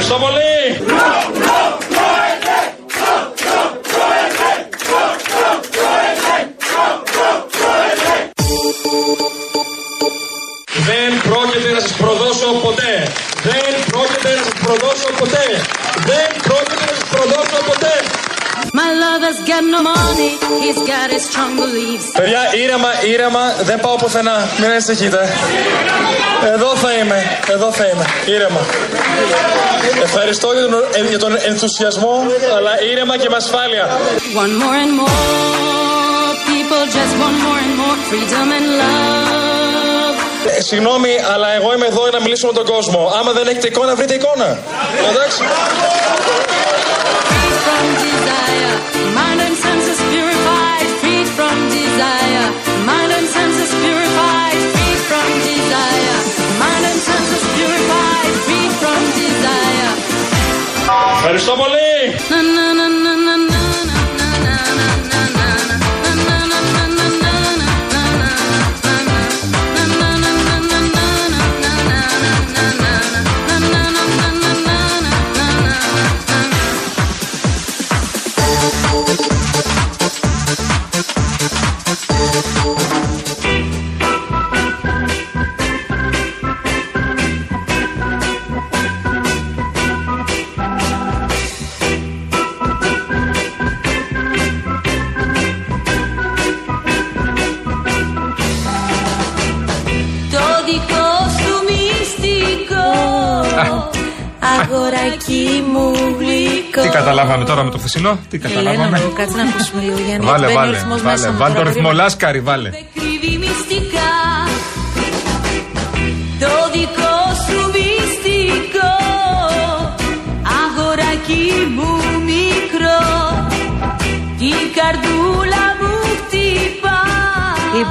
Ευχαριστώ πολύ. Δεν πρόκειται να σας προδώσω ποτέ. Δεν πρόκειται να σας προδώσω ποτέ. Δεν πρόκειται να σας προδώσω ποτέ. My lover's got no money, he's got his strong beliefs. Παιδιά, ήρεμα, ήρεμα, δεν πάω πουθενά. Μην ανησυχείτε. Εδώ θα είμαι, εδώ θα είμαι. Ήρεμα. Ευχαριστώ για τον, ε, για τον ενθουσιασμό, αλλά ήρεμα και με ασφάλεια. One more and more people just want more and more freedom and love. Ε, συγγνώμη, αλλά εγώ είμαι εδώ για να μιλήσω με τον κόσμο. Άμα δεν έχετε εικόνα, βρείτε εικόνα. Εντάξει. Ευχαριστώ πολύ. τώρα με το χθεσινό, τι καταλάβαμε. Κάτσε να ακούσουμε λίγο για να Βάλε, βάλε, βάλε, βάλε το ρυθμό, λάσκαρη, βάλε.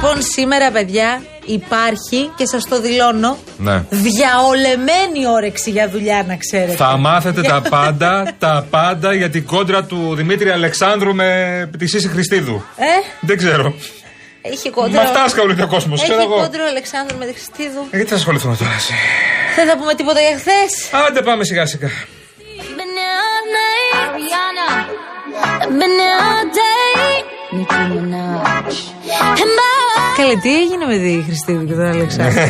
Λοιπόν σήμερα παιδιά υπάρχει και σας το δηλώνω Ναι. Διαολεμένη όρεξη για δουλειά να ξέρετε Θα μάθετε τα πάντα, τα πάντα για την κόντρα του Δημήτρη Αλεξάνδρου με τη Σύση Χριστίδου. Ε, Δεν ξέρω. έχει Με κόντρα αυτά ασχολείται ο κόσμος, Έχει ξέρω εγώ. κόντρα ο Αλεξάνδρου με τη Χριστίδου Ε, Γιατί θα ασχοληθούμε τώρα εσύ; Δεν θα πούμε τίποτα για χθες. Άντε πάμε σιγά σιγά. Καλέ, τι έγινε με τη Χριστίδου και τον Αλεξάνδρου.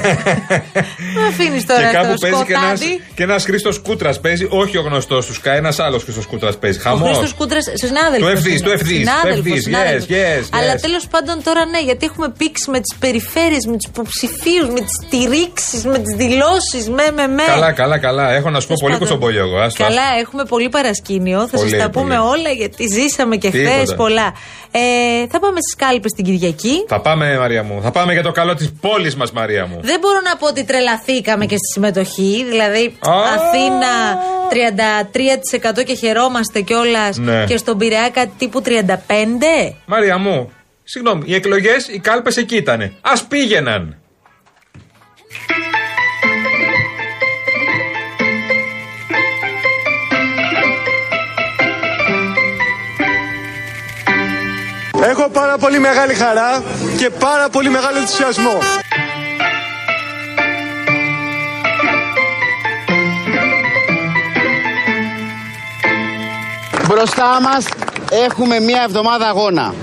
Με αφήνεις τώρα και κάπου στο παίζει και ένα σκοτάδι. και ένας Χρήστος Κούτρας παίζει, όχι ο γνωστός τους Sky, ένα άλλος Χρήστος Κούτρας παίζει. Ο Χαμό. Χρήστος Κούτρας, συνάδελφο. Του ευθύς, του ευθύς, του ευθύς, yes, yes, Αλλά yes. τέλος πάντων τώρα ναι, γιατί έχουμε πήξει με τις περιφέρειες, με του υποψηφίους, με τις στηρίξεις, με τις δηλώσεις. Με, με, με. Καλά, καλά, καλά. Έχω να σου πω Τέλος πολύ πάντων. κοστομπόλιο εγώ. άστο, Καλά, άστο. έχουμε πολύ παρασκήνιο. Θα Πολύ, σα τα πούμε πολύ. όλα γιατί ζήσαμε και χθες Τίποτα. πολλά. Ε, θα πάμε στις κάλπες την Κυριακή. Θα πάμε, Μαρία μου. Θα πάμε για το καλό της πόλης μας, Μαρία μου. Δεν μπορώ να πω ότι τρελαθήκαμε και στη συμμετοχή. Δηλαδή, Α. Αθήνα 33% και χαιρόμαστε κιόλας. Ναι. Και στον Πειραιά κάτι τύπου 35%. Μαρία μου, συγγνώμη, οι εκλογές, οι κάλπες εκεί ήταν. Α πήγαιναν. Έχω πάρα πολύ μεγάλη χαρά και πάρα πολύ μεγάλο ενθουσιασμό. Μπροστά μας έχουμε μία εβδομάδα αγώνα.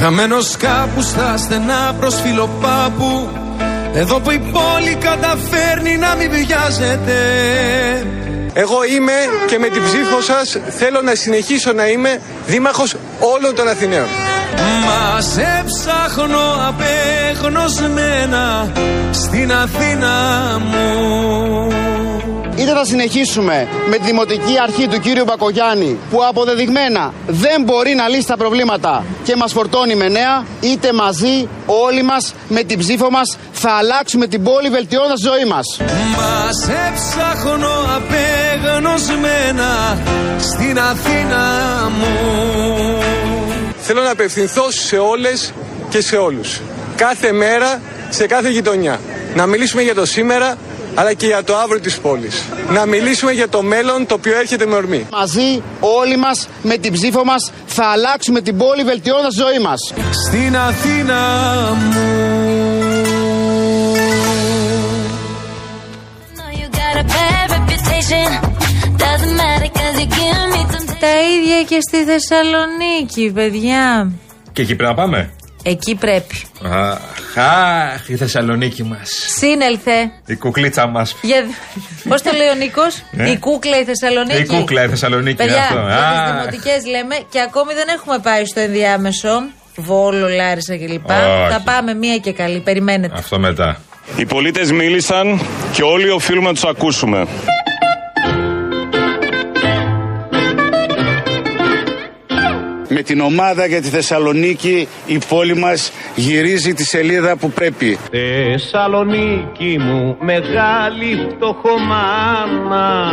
Χαμένος κάπου στα στενά προς φιλοπάπου Εδώ που η πόλη καταφέρνει να μην βιάζεται Εγώ είμαι και με την ψήφο σας θέλω να συνεχίσω να είμαι δήμαρχος όλων των Αθηναίων. Μα σε ψάχνω απεγνωσμένα στην Αθήνα μου Είτε θα συνεχίσουμε με τη δημοτική αρχή του κύριου Μπακογιάννη που αποδεδειγμένα δεν μπορεί να λύσει τα προβλήματα και μας φορτώνει με νέα είτε μαζί όλοι μας με την ψήφο μας θα αλλάξουμε την πόλη βελτιώνοντας τη ζωή μας. Μα σε ψάχνω απεγνωσμένα στην Αθήνα μου Θέλω να απευθυνθώ σε όλες και σε όλους. Κάθε μέρα, σε κάθε γειτονιά. Να μιλήσουμε για το σήμερα, αλλά και για το αύριο της πόλης. Να μιλήσουμε για το μέλλον το οποίο έρχεται με ορμή. Μαζί όλοι μας με την ψήφο μας θα αλλάξουμε την πόλη βελτιώνοντας τη ζωή μας. Στην Αθήνα μου know you got a bad reputation. Doesn't matter 'cause you give me some. Τα ίδια και στη Θεσσαλονίκη, παιδιά. Και εκεί πρέπει να πάμε. Εκεί πρέπει. Αχ, αχ, η Θεσσαλονίκη μας. Σύνελθε. Η κουκλίτσα μας. Για... Πώς το λέει ο Νίκος, Ε; Η κούκλα η Θεσσαλονίκη. Η κούκλα η Θεσσαλονίκη. Παιδιά, αυτό. για Α, τις δημοτικές λέμε και ακόμη δεν έχουμε πάει στο ενδιάμεσο. Βόλο, Λάρισα κλπ. Όχι. Θα πάμε μία και καλή. Περιμένετε. Αυτό μετά. Οι πολίτες μίλησαν και όλοι οφείλουμε να τους ακούσουμε. Με την ομάδα για τη Θεσσαλονίκη η πόλη μας γυρίζει τη σελίδα που πρέπει. Θεσσαλονίκη μου μεγάλη φτωχομάνα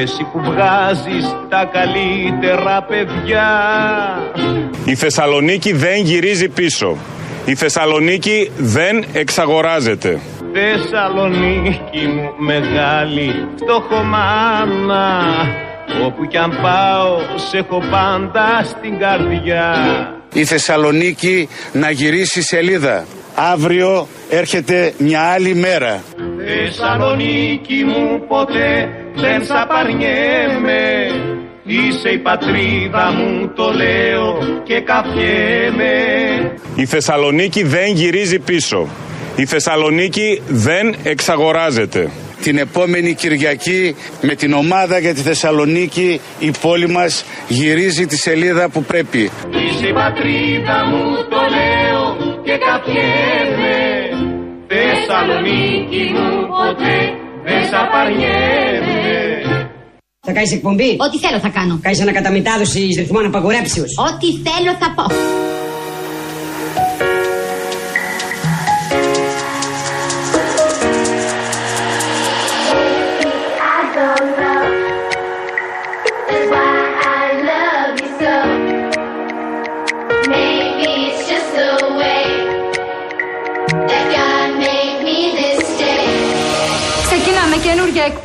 Εσύ που βγάζεις τα καλύτερα παιδιά Η Θεσσαλονίκη δεν γυρίζει πίσω. Η Θεσσαλονίκη δεν εξαγοράζεται. Θεσσαλονίκη μου μεγάλη φτωχομάνα Όπου κι αν πάω σε έχω πάντα στην καρδιά Η Θεσσαλονίκη να γυρίσει σελίδα. Αύριο έρχεται μια άλλη μέρα. Θεσσαλονίκη μου ποτέ δεν σ' απαρνιέμαι Είσαι η πατρίδα μου το λέω και καφιέμαι Η Θεσσαλονίκη δεν γυρίζει πίσω. Η Θεσσαλονίκη δεν εξαγοράζεται. Την επόμενη Κυριακή με την ομάδα για τη Θεσσαλονίκη η πόλη μας γυρίζει τη σελίδα που πρέπει. Είσαι η πατρίδα μου το λέω και καφιέμαι Θεσσαλονίκη μου ποτέ δεν σ' απαρνιέμαι Θα κάνεις εκπομπή; Ό,τι θέλω θα κάνω. Κάνεις ανακαταμετάδοση ρυθμών απαγορέψεως. Ό,τι θέλω θα πω.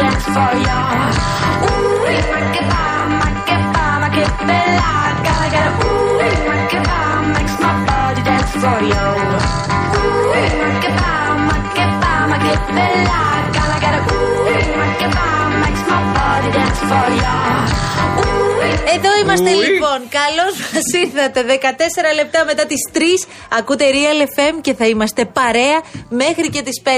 dance for you. Ooh, make it bomb, make it bomb, make it be. Gotta get it. Ooh, make it bomb, makes my body dance for you. Ooh, make it bomb, make it bomb, make it be. Gotta get it. Ooh, make it bomb, makes my body dance for you. Ooh. Εδώ είμαστε λοιπόν. Καλώς μας ήρθατε. 14 λεπτά μετά τις 3 ακούτε Real FM και θα είμαστε παρέα μέχρι και τις 5.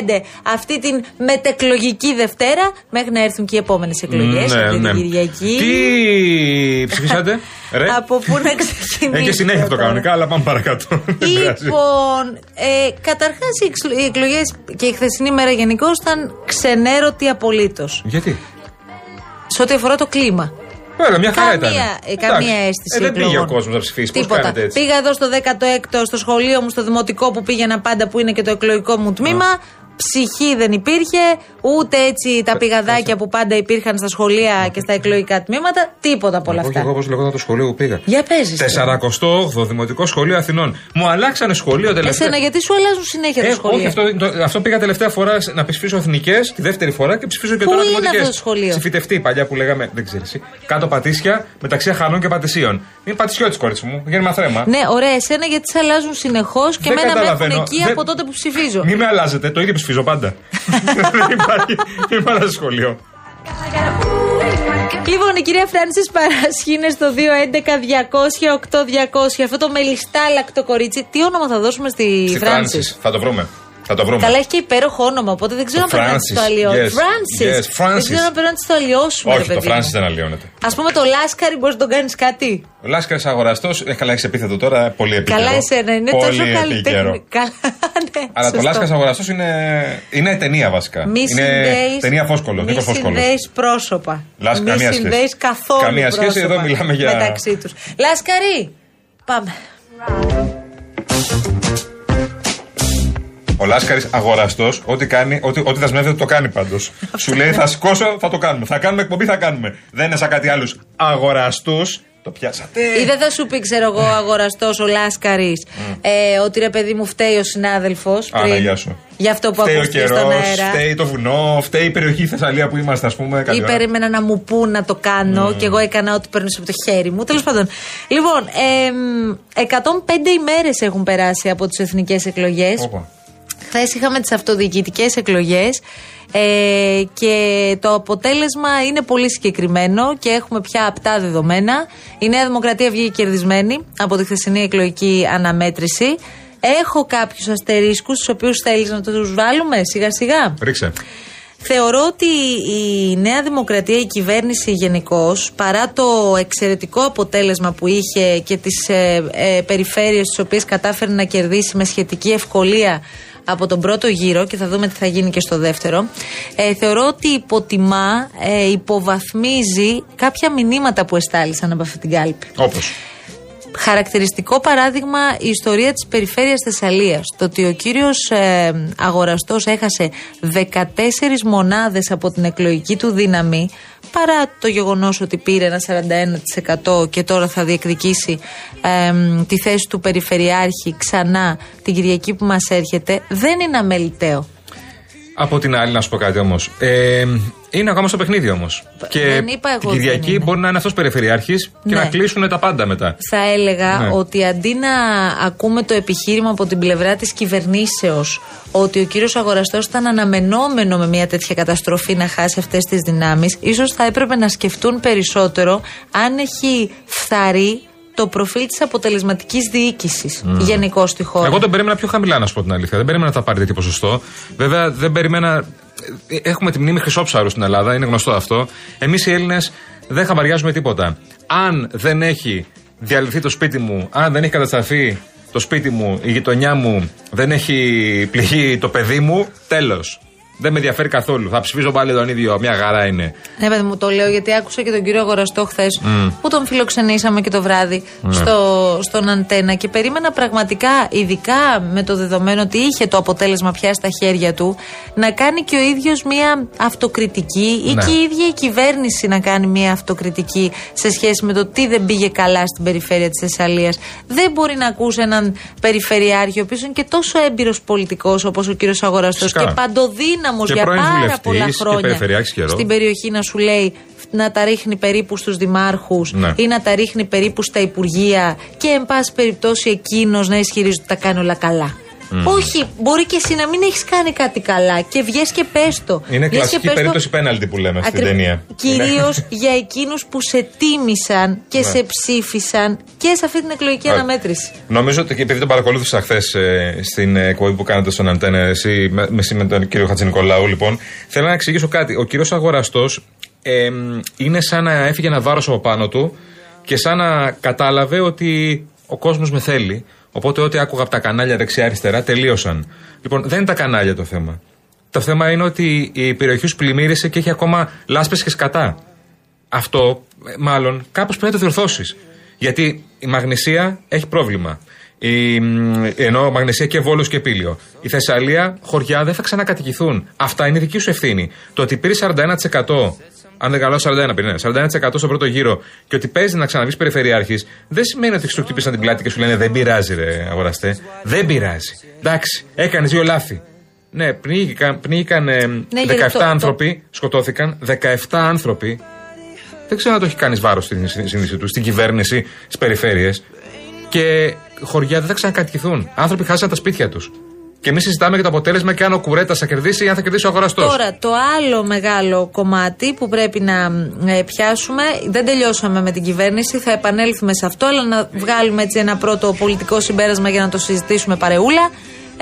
Αυτή την μετεκλογική Δευτέρα, μέχρι να έρθουν και οι επόμενες εκλογές. αυτή την Κυριακή. Ναι, Τι ψηφίσατε, ρε; Από πού να ξεκινήσουμε. Έχει συνέχεια το τώρα; κανονικά, αλλά πάμε παρακάτω. Δεν πειράζει. Λοιπόν, ε, καταρχάς οι εκλογές και η χθεσινή μέρα γενικώς ήταν ξενέρωτοι απολύτως. Γιατί; Σε ό,τι αφορά το κλίμα. Ωραία, μια χαρά Καμία, ήταν. ε, καμία αίσθηση Ε, δεν πήγε ο εκλογών. κόσμος να ψηφίσει. Πώς Τίποτα. κάνετε έτσι. Πήγα εδώ στο 16ο στο σχολείο μου, στο δημοτικό που πήγαινα πάντα, που είναι και το εκλογικό μου τμήμα. Ψυχή δεν υπήρχε, ούτε έτσι τα πηγαδάκια που πάντα υπήρχαν στα σχολεία και στα εκλογικά τμήματα. Τίποτα από όλα Όχι αυτά. εγώ πώ λεγόταν το σχολείο που πήγα. Για παίζει. 48ο Δημοτικό Σχολείο Αθηνών. Μου αλλάξανε σχολείο τελευταία. Εσένα, γιατί σου αλλάζουν συνέχεια τα Ε, σχολεία; όχι, αυτό, το- αυτό πήγα τελευταία φορά να ψηφίσω εθνικές, τη δεύτερη φορά και ψηφίζω και Πού τώρα είναι δημοτικές. αυτό το σχολείο; Ψηφιτευτή παλιά που λέγαμε, δεν ξέρεις εσύ. Κάτω πατήσια μεταξύ Αχανών και Πατησίων. Είναι πατησιώτης κορίτσι μου, γέννημα θρέμα. Ναι, ωραία, εσένα γιατί σε αλλάζουν συνεχώς και Δεν εμένα με έχουν καταλαβαίνω. εκεί Δεν- από τότε που ψηφίζω. Μην με αλλάζετε, το ίδιο ψηφίζω πάντα. δεν υπάρχει, μην με αλλάζει σχολείο. Λοιπόν, η κυρία Φράνσης Παράσχη είναι στο 211-200-8200. Αυτό το μελιστάλακτο κορίτσι. Τι όνομα θα δώσουμε στη, Στη Φράνσης; Φράνσης, θα το βρούμε. Θα το βρούμε. Καλά, έχει και υπέροχο όνομα, οπότε δεν ξέρω Το αν πρέπει να τη το Francis, αλλοιώσουμε. yes. Francis. Yes, Francis. Δεν ξέρω αν πρέπει να τη το αλλοιώσουμε. Όχι, το Φράνσι δεν αλλοιώνεται. Α πούμε το Λάσκαρη, μπορείς να τον κάνεις κάτι. Ο Λάσκαρης αγοραστός, ε, καλά, έχεις επίθετο τώρα, πολύ επίκαιρο. Καλά, εσένα είναι πολύ τόσο επίκαιρο. καλλιτέχνη. Καλά, ναι. Αλλά το σωστό. Λάσκαρης αγοραστός είναι, είναι ταινία βασικά. Μη είναι συνδέεις- ταινία Φόσκολο. Μη Νίκο Φόσκολο. συνδέει πρόσωπα. Λάσκα, Μη καμία σχέση. συνδέει καθόλου. Καμία σχέση, πρόσωπα εδώ μιλάμε για- Μεταξύ τους. Λάσκαρη, πάμε. Ο Λάσκαρης αγοραστός, ό,τι, κάνει, ό,τι, ό,τι δεσμεύεται το κάνει πάντως. Σου λέει θα σηκώσω, θα το κάνουμε. Θα κάνουμε εκπομπή, θα κάνουμε. Δεν είναι σαν κάτι άλλους αγοραστούς. Το πιάσατε. Ή δεν θα σου πει, ξέρω εγώ, αγοραστός ο Λάσκαρης, ε, ότι ρε παιδί μου φταίει ο συνάδελφος. Α, ναι, γεια σου. Για αυτό που Φταίει ο ακούστηκε στον καιρός, αέρα. φταίει το βουνό, φταίει η περιοχή Θεσσαλία που είμαστε, ας πούμε. καλή Ή ώρα. περίμενα να μου πούν να το κάνω και εγώ έκανα ό,τι παίρνω από το χέρι μου. Τέλος πάντων. Λοιπόν, εμ, 105 ημέρες έχουν περάσει από τις εθνικές εκλογές. Όπα. Χθες είχαμε τις αυτοδιοικητικές εκλογές ε, και το αποτέλεσμα είναι πολύ συγκεκριμένο και έχουμε πια απτά δεδομένα. Η Νέα Δημοκρατία βγήκε κερδισμένη από τη χθεσινή εκλογική αναμέτρηση. Έχω κάποιους αστερίσκους, τους οποίους θέλεις να τους βάλουμε σιγά σιγά; Ρίξε. Θεωρώ ότι η Νέα Δημοκρατία, η κυβέρνηση γενικώς, παρά το εξαιρετικό αποτέλεσμα που είχε και τις ε, ε, περιφέρειες τις οποίες κατάφερε να κερδίσει με σχετική ευκολία από τον πρώτο γύρο και θα δούμε τι θα γίνει και στο δεύτερο, ε, θεωρώ ότι υποτιμά, ε, υποβαθμίζει κάποια μηνύματα που εστάλησαν από αυτή την κάλπη. Όπως. Χαρακτηριστικό παράδειγμα η ιστορία της περιφέρειας Θεσσαλίας. Το ότι ο κύριος ε, αγοραστός έχασε 14 μονάδες από την εκλογική του δύναμη παρά το γεγονός ότι πήρε ένα 41% και τώρα θα διεκδικήσει ε, τη θέση του Περιφερειάρχη ξανά την Κυριακή που μας έρχεται δεν είναι αμεληταίο. Από την άλλη, να σου πω κάτι όμως. Ε, είναι ακόμα στο παιχνίδι όμως. Και Δεν είπα εγώ την δεν Κυριακή είναι. μπορεί να είναι αυτός περιφερειάρχης και Ναι. να κλείσουν τα πάντα μετά. Θα έλεγα Ναι. ότι αντί να ακούμε το επιχείρημα από την πλευρά της κυβερνήσεως ότι ο κύριος Αγοραστός ήταν αναμενόμενο με μια τέτοια καταστροφή να χάσει αυτές τις δυνάμεις, ίσως θα έπρεπε να σκεφτούν περισσότερο αν έχει φθαρεί το προφίλ της αποτελεσματικής διοίκησης Μμμ. γενικώ στη χώρα. Εγώ τον περίμενα πιο χαμηλά, να σου πω την αλήθεια. Δεν περίμενα να τα πάρει τέτοιο ποσοστό. Βέβαια, δεν περίμενα. ε, Έχουμε τη μνήμη χρυσόψαρου στην Ελλάδα, είναι γνωστό αυτό. Εμείς οι Έλληνες δεν χαμπαριάζουμε τίποτα. Αν δεν έχει διαλυθεί το σπίτι μου, αν δεν έχει καταστραφεί το σπίτι μου, η γειτονιά μου, δεν έχει πληγεί το παιδί μου, τέλος. Δεν με ενδιαφέρει καθόλου. Θα ψηφίζω πάλι τον ίδιο. Μια χαρά είναι. Ναι, παιδί μου, το λέω γιατί άκουσα και τον κύριο Αγοραστό χθες Μμ. που τον φιλοξενήσαμε και το βράδυ Ναι. στο, στον αντένα και περίμενα πραγματικά, ειδικά με το δεδομένο ότι είχε το αποτέλεσμα πια στα χέρια του, να κάνει και ο ίδιος μία αυτοκριτική ή Ναι. και η ίδια η κυβέρνηση να κάνει μία αυτοκριτική σε σχέση με το τι δεν πήγε καλά στην περιφέρεια της Θεσσαλίας. Δεν μπορεί να ακούσει έναν περιφερειάρχη, ο οποίος είναι και τόσο έμπειρος πολιτικός όπως ο κύριος Αγοραστός Φυσικά. και παντοδύναμος Και για πρώην πάρα βουλευτής πολλά και χρόνια περιφερειάρχης καιρό. στην περιοχή να σου λέει να τα ρίχνει περίπου στους δημάρχους Ναι. ή να τα ρίχνει περίπου στα υπουργεία και εν πάση περιπτώσει εκείνος να ισχυρίζει ότι τα κάνει όλα καλά. Μμ. Όχι, μπορεί και εσύ να μην έχεις κάνει κάτι καλά και βγες και πες το. Είναι Βγες και κλασική πες το περίπτωση πέναλτι που λέμε στην ακρι- ταινία. Κυρίως Είναι- για εκείνους που σε τίμησαν και Ναι. σε ψήφισαν και σε αυτή την εκλογική Ωραία. αναμέτρηση. Νομίζω ότι και επειδή τον παρακολούθησα χθες στην ε, εκπομπή που κάνατε στον Αντένα, εσύ με, με, εσύ με τον κύριο Χατζη Νικολάου, λοιπόν, θέλω να εξηγήσω κάτι. Ο κύριος Αγοραστός είναι σαν να έφυγε ένα βάρος από πάνω του και σαν να κατάλαβε ότι ο κόσμος με θέλει. Οπότε ό,τι άκουγα από τα κανάλια δεξιά-αριστερά τελείωσαν. Λοιπόν, δεν είναι τα κανάλια το θέμα. Το θέμα είναι ότι η περιοχή σου πλημμύρισε και έχει ακόμα λάσπες και σκατά. Αυτό, ε, μάλλον, κάπως πρέπει να το διορθώσεις. Γιατί η Μαγνησία έχει πρόβλημα. Η, μ, ενώ Μαγνησία και Βόλος και Πήλιο. Η Θεσσαλία, χωριά δεν θα ξανακατοικηθούν. Αυτά είναι δική σου ευθύνη. Το ότι πήρε 41%, αν δεν κάνω 41 πήρε, ναι, 41% στο πρώτο γύρο και ότι παίζει να ξαναβγεί περιφερειάρχης, δεν σημαίνει ότι σου χτύπησαν την πλάτη και σου λένε Δεν πειράζει, ρε αγοραστέ. Δεν πειράζει. Εντάξει, έκανε δύο λάθη. Ναι, πνίγηκαν, πνίγηκαν ε, 17 γιατί το- το- άνθρωποι, σκοτώθηκαν 17 άνθρωποι. Δεν ξέρω αν το έχει κάνει βάρος στην σύνδεση του, στην κυβέρνηση, στις περιφέρειες. Και χωριά δεν θα ξανακατοικηθούν. Άνθρωποι χάσαν τα σπίτια τους. Και εμείς συζητάμε για το αποτέλεσμα και αν ο Κουρέτας θα κερδίσει ή αν θα κερδίσει ο αγοραστός. Τώρα, το άλλο μεγάλο κομμάτι που πρέπει να ε, πιάσουμε, δεν τελειώσαμε με την κυβέρνηση, θα επανέλθουμε σε αυτό, αλλά να βγάλουμε έτσι ένα πρώτο πολιτικό συμπέρασμα για να το συζητήσουμε παρεούλα.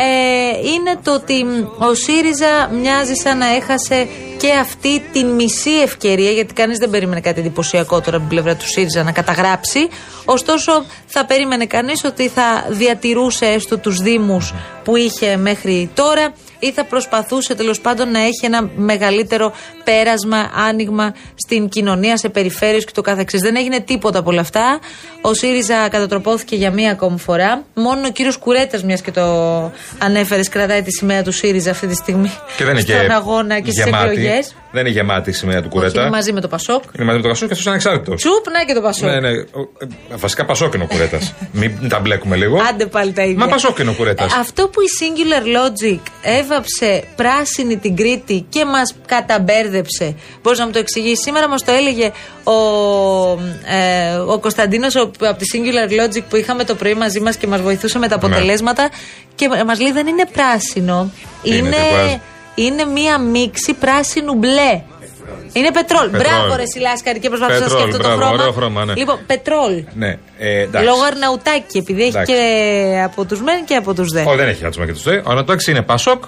Ε, είναι το ότι μ, ο ΣΥΡΙΖΑ μοιάζει σαν να έχασε και αυτή την μισή ευκαιρία, γιατί κανείς δεν περίμενε κάτι εντυπωσιακό τώρα από την πλευρά του ΣΥΡΙΖΑ να καταγράψει. Ωστόσο, θα περίμενε κανείς ότι θα διατηρούσε έστω τους Δήμους που είχε μέχρι τώρα ή θα προσπαθούσε τέλος πάντων να έχει ένα μεγαλύτερο πέρασμα, άνοιγμα στην κοινωνία, σε περιφέρειες και το καθεξής. Δεν έγινε τίποτα από όλα αυτά. Ο ΣΥΡΙΖΑ κατατροπώθηκε για μία ακόμη φορά. Μόνο ο κύριος Κουρέτας, μιας και το ανέφερες, κρατάει τη σημαία του ΣΥΡΙΖΑ αυτή τη στιγμή. Και δεν είναι στον και αγώνα και στις γεμάτη. εκλογές. Δεν είναι γεμάτη η σημαία του Κουρέτα. Είναι μαζί με το Πασόκ. Είναι μαζί με το Πασόκ και αυτός είναι ανεξάρτητος. Τσουπ, να και το Πασόκ. Ναι, ναι. Ο- ε, Βασικά Πασόκ είναι ο Κουρέτας. μην, μην τα μπλέκουμε λίγο. Άντε πάλι τα ίδια. Μα Πασόκ είναι ο Κουρέτας. Ε, Αυτό που η Singular Logic έβαψε πράσινη την Κρήτη και μας καταμπέρδεψε. Μπορείς να μου το εξηγήσεις; Σήμερα μας το έλεγε ο, ε, ο Κωνσταντίνος από τη Singular Logic που είχαμε το πρωί μαζί μας και μας βοηθούσε με τα Ναι. αποτελέσματα. Και μας λέει δεν είναι πράσινο. Τι είναι, είναι, τουρκουάζ; Είναι μία μίξη πράσινου μπλε. Είναι πετρόλ. Πετρόλ. Μπράβο, ρε Σιλάσκαρη, και προσπαθούσα να Πετρόλ, σκεφτώ το μπράβο, χρώμα. ωραίο χρώμα, ναι. Λοιπόν, πετρόλ. Ναι, ε, εντάξει. Λόγω Αρναουτάκη, επειδή έχει Εντάξει. και από τους μεν και από τους δε. Όχι, δεν έχει χάτσμα και τους δε. Ο Ανατόξη είναι Πασόκ.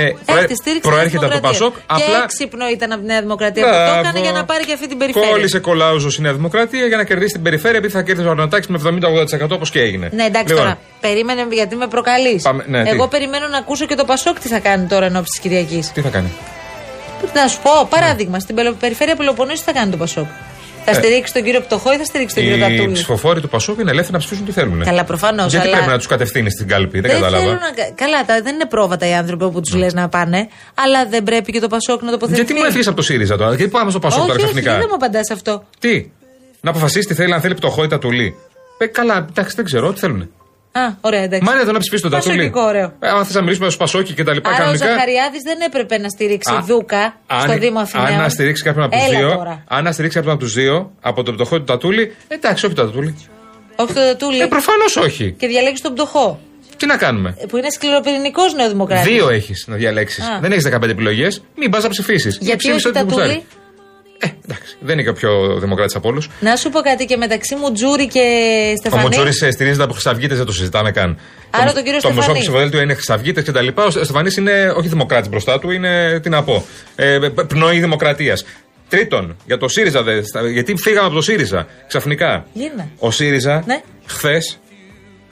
Ε, προέ- Έχει τη στήριξη προέρχεται της από το Δημοκρατίας. Πασόκ. Και Απλά έξυπνο ήταν από τη Νέα Δημοκρατία που το Μπράβο. έκανε για να πάρει και αυτή την περιφέρεια. κόλλησε κολάουζο η Νέα Δημοκρατία για να κερδίσει την περιφέρεια επειδή θα κέρδισε ο Ανατόξη με 70-80% όπως και έγινε. Ναι, εντάξει Λοιπόν, τώρα. Περίμενε γιατί με προκαλείς. Πάμε- ναι, τι; Εγώ περιμένω να ακούσω και το Πασόκ τι θα κάνει τώρα εν ώψη της Κυριακής. Τι θα κάνει; Να σου πω, παράδειγμα, στην Πελο- περιφέρεια Πελοποννήσου τι θα κάνει το Πασόκ; Θα Ε. στηρίξει τον κύριο Πτωχό ή θα στηρίξει τον κύριο Οι Κατούλη. ψηφοφόροι του Πασόκ είναι ελεύθεροι να ψηφίσουν τι θέλουν. Καλά, προφανώς, Γιατί αλλά- πρέπει να τους κατευθύνεις στην κάλπη, δεν, Δεν κατάλαβα. θέλω να... κα- Καλά, τα, δεν είναι πρόβατα οι άνθρωποι όπου τους λες να πάνε, αλλά δεν πρέπει και το Πασόκ να τοποθετηθεί. Γιατί μου έφυγες από το ΣΥΡΙΖΑ τώρα, γιατί πάμε στο Πασόκ όχι, τώρα όχι, ξαφνικά; δεν μου απαντάς αυτό. Τι, να αποφασίσει τι θέλει, αν θέλει πτωχό ή τατουλή. Ε, καλά, εντάξει, δεν ξέρω, τι θέλουν. Α, ωραία, εντάξει. Μ' άρεσε εδώ να ψηφίσει τον Τατούλη. Πασοκικό, ωραίο. Ε, αν θες να μιλήσουμε στο Πασόκι και τα λοιπά, Άρα ο κανονικά. Ζαχαριάδης δεν έπρεπε να στηρίξει Α, Δούκα στο Δήμο Αθηναίων. Αν να στηρίξει κάποιον από τους Έλα δύο, τώρα. αν να στηρίξει κάποιον από τους δύο, από τον πτωχό ή τον Τατούλη, εντάξει, όχι τον Τατούλη. Όχι το Τατούλη. Ε, προφανώς όχι. Και διαλέξει τον πτωχό. Τι να κάνουμε; ε, Που είναι σκληροπυρηνικός νεοδημοκράτης. Δύο έχεις να διαλέξεις. Α. Δεν έχεις 15 επιλογές. Μην πας να ψηφίσεις. Γιατί όχι Τατούλη; Δεν είναι και ο πιο δημοκράτης από όλους. Να σου πω κάτι και μεταξύ Μουτζούρι και Ο Στεφανή. Μουτζούρη στηρίζεται από χρυσαυγίτες, δεν το συζητάμε καν. Άρα το, τον κύριο το μισό Στεφανή. ψηφοδέλτιο είναι χρυσαυγίτες και τα λοιπά. Ο Στεφανής είναι όχι δημοκράτης μπροστά του, είναι τι να πω. Ε, πνοή δημοκρατίας. Τρίτον, για το ΣΥΡΙΖΑ, δε, στα- γιατί φύγαμε από το ΣΥΡΙΖΑ ξαφνικά. Γίνα. Ο ΣΥΡΙΖΑ Ναι. χθες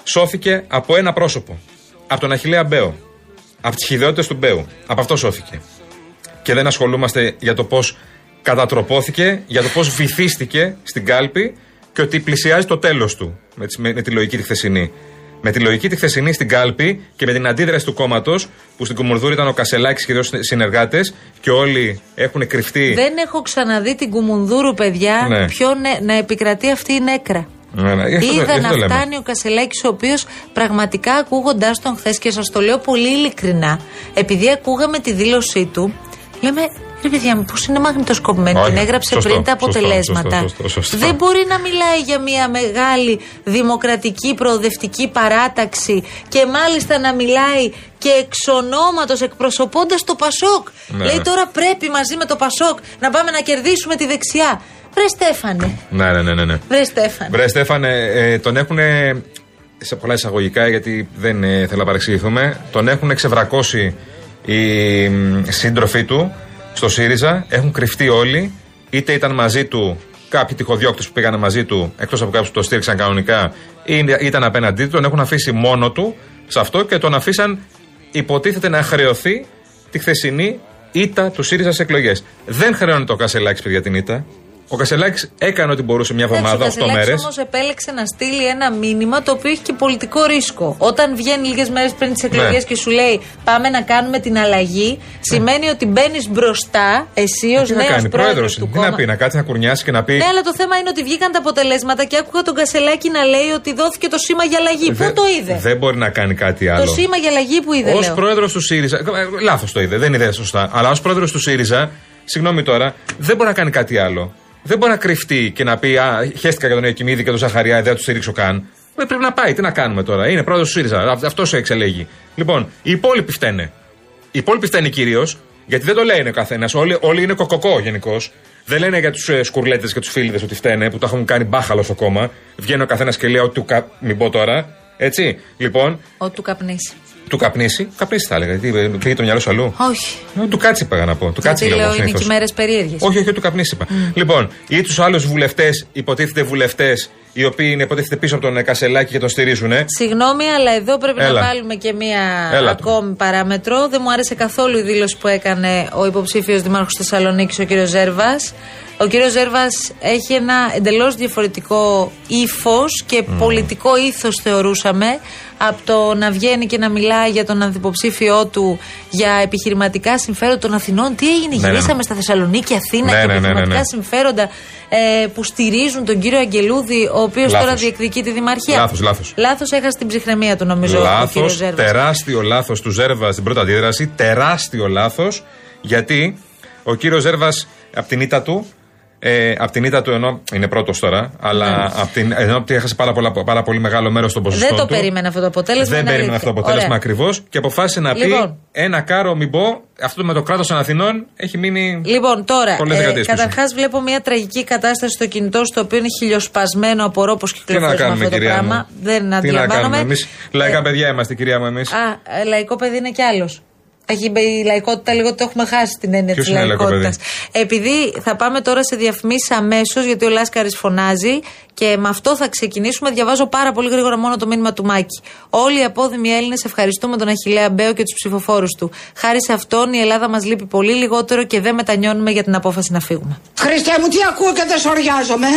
σώθηκε από ένα πρόσωπο. Από τον Αχηλέα Μπέο. Από τις χειδαιότητε του Μπέου. Από αυτό σώθηκε. Και δεν ασχολούμαστε για το πώς κατατροπώθηκε, για το πώς βυθίστηκε στην κάλπη και ότι πλησιάζει το τέλος του με, τη- με, με τη λογική τη χθεσινή. Με τη λογική τη χθεσινή στην κάλπη και με την αντίδραση του κόμματος που στην Κουμουρδούρη ήταν ο Κασελάκης και δύο συνεργάτες και όλοι έχουν κρυφτεί. Δεν έχω ξαναδεί την Κουμουνδούρου, παιδιά, Ναι. πιο νε- να επικρατεί αυτή η νέκρα. Ναι, ναι, γι' αυτό το- γι' Είδα αυτό να το λέμε. φτάνει ο Κασελάκης, ο οποίος πραγματικά ακούγοντάς τον χθες και σας το λέω πολύ ειλικρινά, επειδή ακούγαμε τη δήλωσή του, λέμε. Ρε παιδιά μου, πώς είναι μαγνητοσκοπημένη, Όχι, την έγραψε σωστό, πριν τα σωστό, αποτελέσματα. σωστό, σωστό, σωστό. Δεν μπορεί να μιλάει για μια μεγάλη δημοκρατική προοδευτική παράταξη και μάλιστα να μιλάει και εξ ονόματος εκπροσωπώντας το Πασόκ. Ναι. Λέει τώρα πρέπει μαζί με το Πασόκ να πάμε να κερδίσουμε τη δεξιά. Βρε Στέφανε, Ναι, ναι, ναι, ναι. ναι. βρε Στέφανε. Βρε Στέφανε, ε, τον έχουν σε πολλά εισαγωγικά γιατί δεν ε, θέλω να παρεξηγηθούμε. Τον έχουν ξεβρακώσει οι μ, σύντροφοί του στο ΣΥΡΙΖΑ. Έχουν κρυφτεί όλοι. Είτε ήταν μαζί του κάποιοι τυχοδιώκτες που πήγαν μαζί του, εκτός από κάποιους που το στήριξαν κανονικά, ή ήταν απέναντί του. Τον έχουν αφήσει μόνο του σε αυτό και τον αφήσαν υποτίθεται να χρεωθεί τη χθεσινή ήττα του ΣΥΡΙΖΑ σε εκλογές. Δεν χρεώνει το Κασελάκης, παιδιά, την ήττα. Ο Κασελάκης έκανε ό,τι μπορούσε μια εβδομάδα, 8 μέρες. όμως επέλεξε να στείλει ένα μήνυμα το οποίο έχει και πολιτικό ρίσκο. Όταν βγαίνει λίγες μέρες πριν τις εκλογές Ναι. και σου λέει Πάμε να κάνουμε την αλλαγή, σημαίνει ότι μπαίνεις μπροστά, εσύ ως Τι να νέος κάνει, πρόεδρος πρόεδρος. του Τι να κόμμα. πει, να κάτσει να κουρνιάσει και να πει. Ναι, αλλά το θέμα είναι ότι βγήκαν τα αποτελέσματα και άκουγα τον Κασελάκη να λέει ότι δόθηκε το σήμα για αλλαγή. Πού Δεν- το είδε; Δεν μπορεί να κάνει κάτι Το άλλο. σήμα για αλλαγή που είδε, Ω λέω. πρόεδρος του ΣΥΡΙΖΑ. Λάθος το είδε, δεν είδε σωστά. Αλλά ως πρόεδρος του ΣΥΡΙΖΑ, συγγνώμη τώρα, δεν μπορεί να κάνει κάτι άλλο. Δεν μπορεί να κρυφτεί και να πει Α, χαίστηκα για τον Εκκιμίδη και τον Ζαχαριά, δεν θα τους στηρίξω καν. Ε, Πρέπει να πάει, τι να κάνουμε τώρα. Είναι πρόεδρος του ΣΥΡΙΖΑ. Αυτός εξελέγει. Λοιπόν, οι υπόλοιποι φταίνε. Οι υπόλοιποι φταίνε κυρίως, γιατί δεν το λένε ο καθένας. Όλοι, όλοι είναι κοκοκό γενικώς. Δεν λένε για τους ε, σκουρλέτες και τους φίλιδες ότι φταίνε, που τα έχουν κάνει μπάχαλο στο κόμμα. Βγαίνει ο καθένας και λέει ότι του κα... Μην πω τώρα. Έτσι. Λοιπόν, Ό,τι του καπνίσει. Του καπνίσει, καπνίσει θα έλεγα. Τι, ε, πήγε το μυαλό σου αλλού. Όχι. Ε, Του κάτσει είπα να πω. Του κάτσει Γιατί λέω. λέω είναι συνήθως. και μέρες περίεργες. Όχι, όχι, του καπνίσει είπα. Λοιπόν, ή τους άλλους βουλευτές, υποτίθεται βουλευτές, οι οποίοι είναι υποτίθεται πίσω από τον ε, Κασελάκη και τον στηρίζουν. Συγγνώμη, αλλά εδώ πρέπει Έλα. να βάλουμε και μία Έλα ακόμη παράμετρο. Δεν μου άρεσε καθόλου η δήλωση που έκανε ο υποψήφιος Δημάρχος Θεσσαλονίκης, ο κ. Ζέρβας. Ο κ. Ζέρβας έχει ένα εντελώς διαφορετικό ύφος και πολιτικό ήθος, θεωρούσαμε, από το να βγαίνει και να μιλάει για τον αντιποψήφιό του για επιχειρηματικά συμφέροντα των Αθηνών. Τι έγινε, ναι, ναι. γυρίσαμε στα Θεσσαλονίκη, Αθήνα Ναι, και ναι, ναι, ναι, επιχειρηματικά ναι. συμφέροντα ε, που στηρίζουν τον κύριο Αγγελούδη, ο οποίος Λάθος. τώρα διεκδικεί τη δημαρχία. Λάθος, λάθος. Λάθος έχασε την ψυχραιμία του, νομίζω, ο Λάθος, κύριο Ζέρβας. τεράστιο λάθος του Ζέρβας στην πρώτη αντίδραση. Τεράστιο λάθος, γιατί ο κύριος Ζέρβας από την ήττα του. Ε, από την ήττα του ενώ είναι πρώτος τώρα, αλλά από την, ενώ ότι έχασε πάρα, πολλά, πάρα πολύ μεγάλο μέρος των ποσοστών Δεν το του. περίμενε αυτό το αποτέλεσμα. Δεν είναι περίμενε αλήθεια. αυτό το αποτέλεσμα Ωραία. ακριβώς και αποφάσισε να Λοιπόν. πει ένα κάρο, μην πω. Αυτό με το κράτος των Αθηνών έχει μείνει. Λοιπόν, τώρα, Πολλές ε, δεκαετίες πίσω. καταρχάς βλέπω μια τραγική κατάσταση στο κινητό στο οποίο είναι χιλιοσπασμένο. Απορώ πώ Τι να κυκλοφορεί με κάνουμε, αυτό το κυρία πράγμα. μου; Δεν Τι να κάνουμε. αντιλαμβάνομαι. Εμείς; Λαϊκά παιδιά είμαστε, κυρία μου, εμείς. Α, ε, λαϊκό παιδί είναι κι άλλος. Έχει μπει η λαϊκότητα λίγο το έχουμε χάσει την έννοια Ποιος της είναι λαϊκό λαϊκότητας. Επειδή θα πάμε τώρα σε διαφημίσεις αμέσως, γιατί ο Λάσκαρης φωνάζει και με αυτό θα ξεκινήσουμε. Διαβάζω πάρα πολύ γρήγορα μόνο το μήνυμα του Μάκη. Όλοι οι απόδημοι Έλληνες ευχαριστούμε τον Αχηλέα Μπέο και τους ψηφοφόρους του. Χάρη σε αυτόν η Ελλάδα μας λείπει πολύ λιγότερο και δεν μετανιώνουμε για την απόφαση να φύγουμε. Χριστέ μου, τι ακούω και δεν σοριάζομαι.